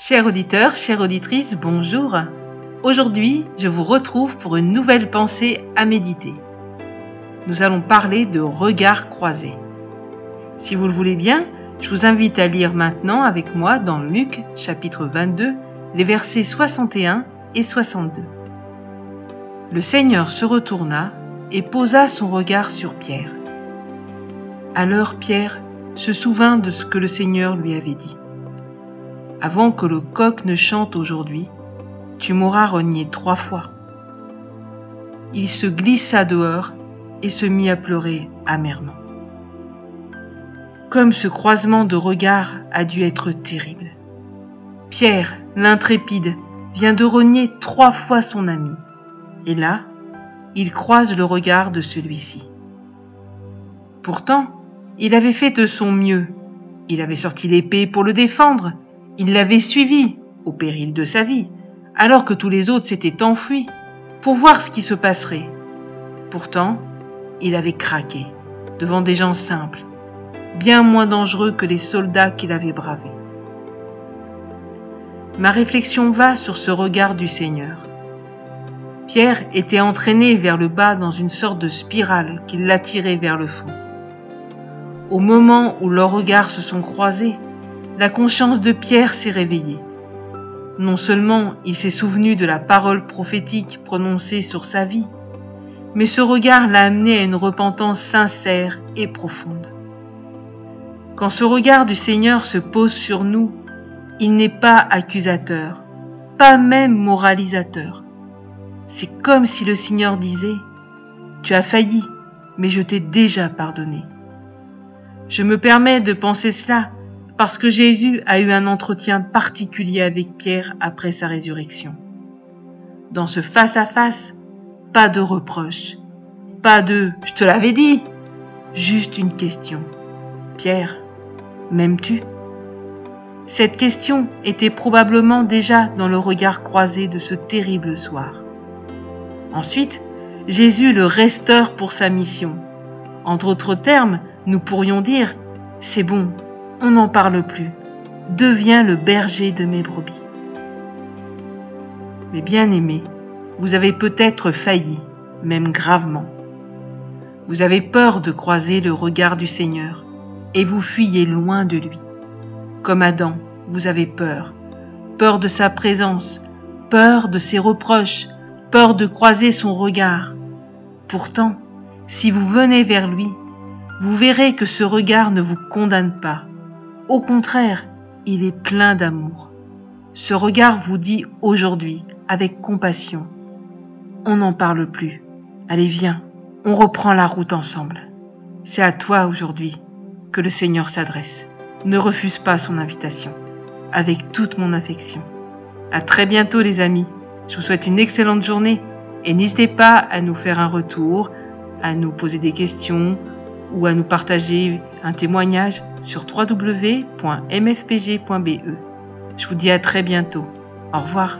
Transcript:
Chers auditeurs, chères auditrices, bonjour. Aujourd'hui, je vous retrouve pour une nouvelle pensée à méditer. Nous allons parler de regard croisé. Si vous le voulez bien, je vous invite à lire maintenant avec moi dans Luc chapitre 22 les versets 61 et 62. Le Seigneur se retourna et posa son regard sur Pierre. Alors Pierre se souvint de ce que le Seigneur lui avait dit. Avant que le coq ne chante aujourd'hui, tu m'auras renié trois fois. Il se glissa dehors et se mit à pleurer amèrement. Comme ce croisement de regards a dû être terrible. Pierre, l'intrépide, vient de renier trois fois son ami. Et là, il croise le regard de celui-ci. Pourtant, il avait fait de son mieux. Il avait sorti l'épée pour le défendre. Il l'avait suivi, au péril de sa vie, alors que tous les autres s'étaient enfuis, pour voir ce qui se passerait. Pourtant, il avait craqué, devant des gens simples, bien moins dangereux que les soldats qu'il avait bravés. Ma réflexion va sur ce regard du Seigneur. Pierre était entraîné vers le bas dans une sorte de spirale qui l'attirait vers le fond. Au moment où leurs regards se sont croisés, la conscience de Pierre s'est réveillée. Non seulement il s'est souvenu de la parole prophétique prononcée sur sa vie, mais ce regard l'a amené à une repentance sincère et profonde. Quand ce regard du Seigneur se pose sur nous, il n'est pas accusateur, pas même moralisateur. C'est comme si le Seigneur disait, Tu as failli, mais je t'ai déjà pardonné. Je me permets de penser cela parce que Jésus a eu un entretien particulier avec Pierre après sa résurrection. Dans ce face-à-face, pas de reproche, pas de ⁇ je te l'avais dit !⁇ juste une question. Pierre, m'aimes-tu? Cette question était probablement déjà dans le regard croisé de ce terrible soir. Ensuite, Jésus le restaure pour sa mission. Entre autres termes, nous pourrions dire ⁇ c'est bon, on n'en parle plus. Deviens le berger de mes brebis. Mais bien aimé, vous avez peut-être failli, même gravement. Vous avez peur de croiser le regard du Seigneur et vous fuyez loin de lui. Comme Adam, vous avez peur. Peur de sa présence, peur de ses reproches, peur de croiser son regard. Pourtant, si vous venez vers lui, vous verrez que ce regard ne vous condamne pas, au contraire, il est plein d'amour. Ce regard vous dit aujourd'hui, avec compassion, on n'en parle plus. Allez, viens, on reprend la route ensemble. C'est à toi aujourd'hui que le Seigneur s'adresse. Ne refuse pas son invitation, avec toute mon affection. À très bientôt les amis. Je vous souhaite une excellente journée et n'hésitez pas à nous faire un retour, à nous poser des questions ou à nous partager un témoignage sur www.mfpg.be. Je vous dis à très bientôt. Au revoir.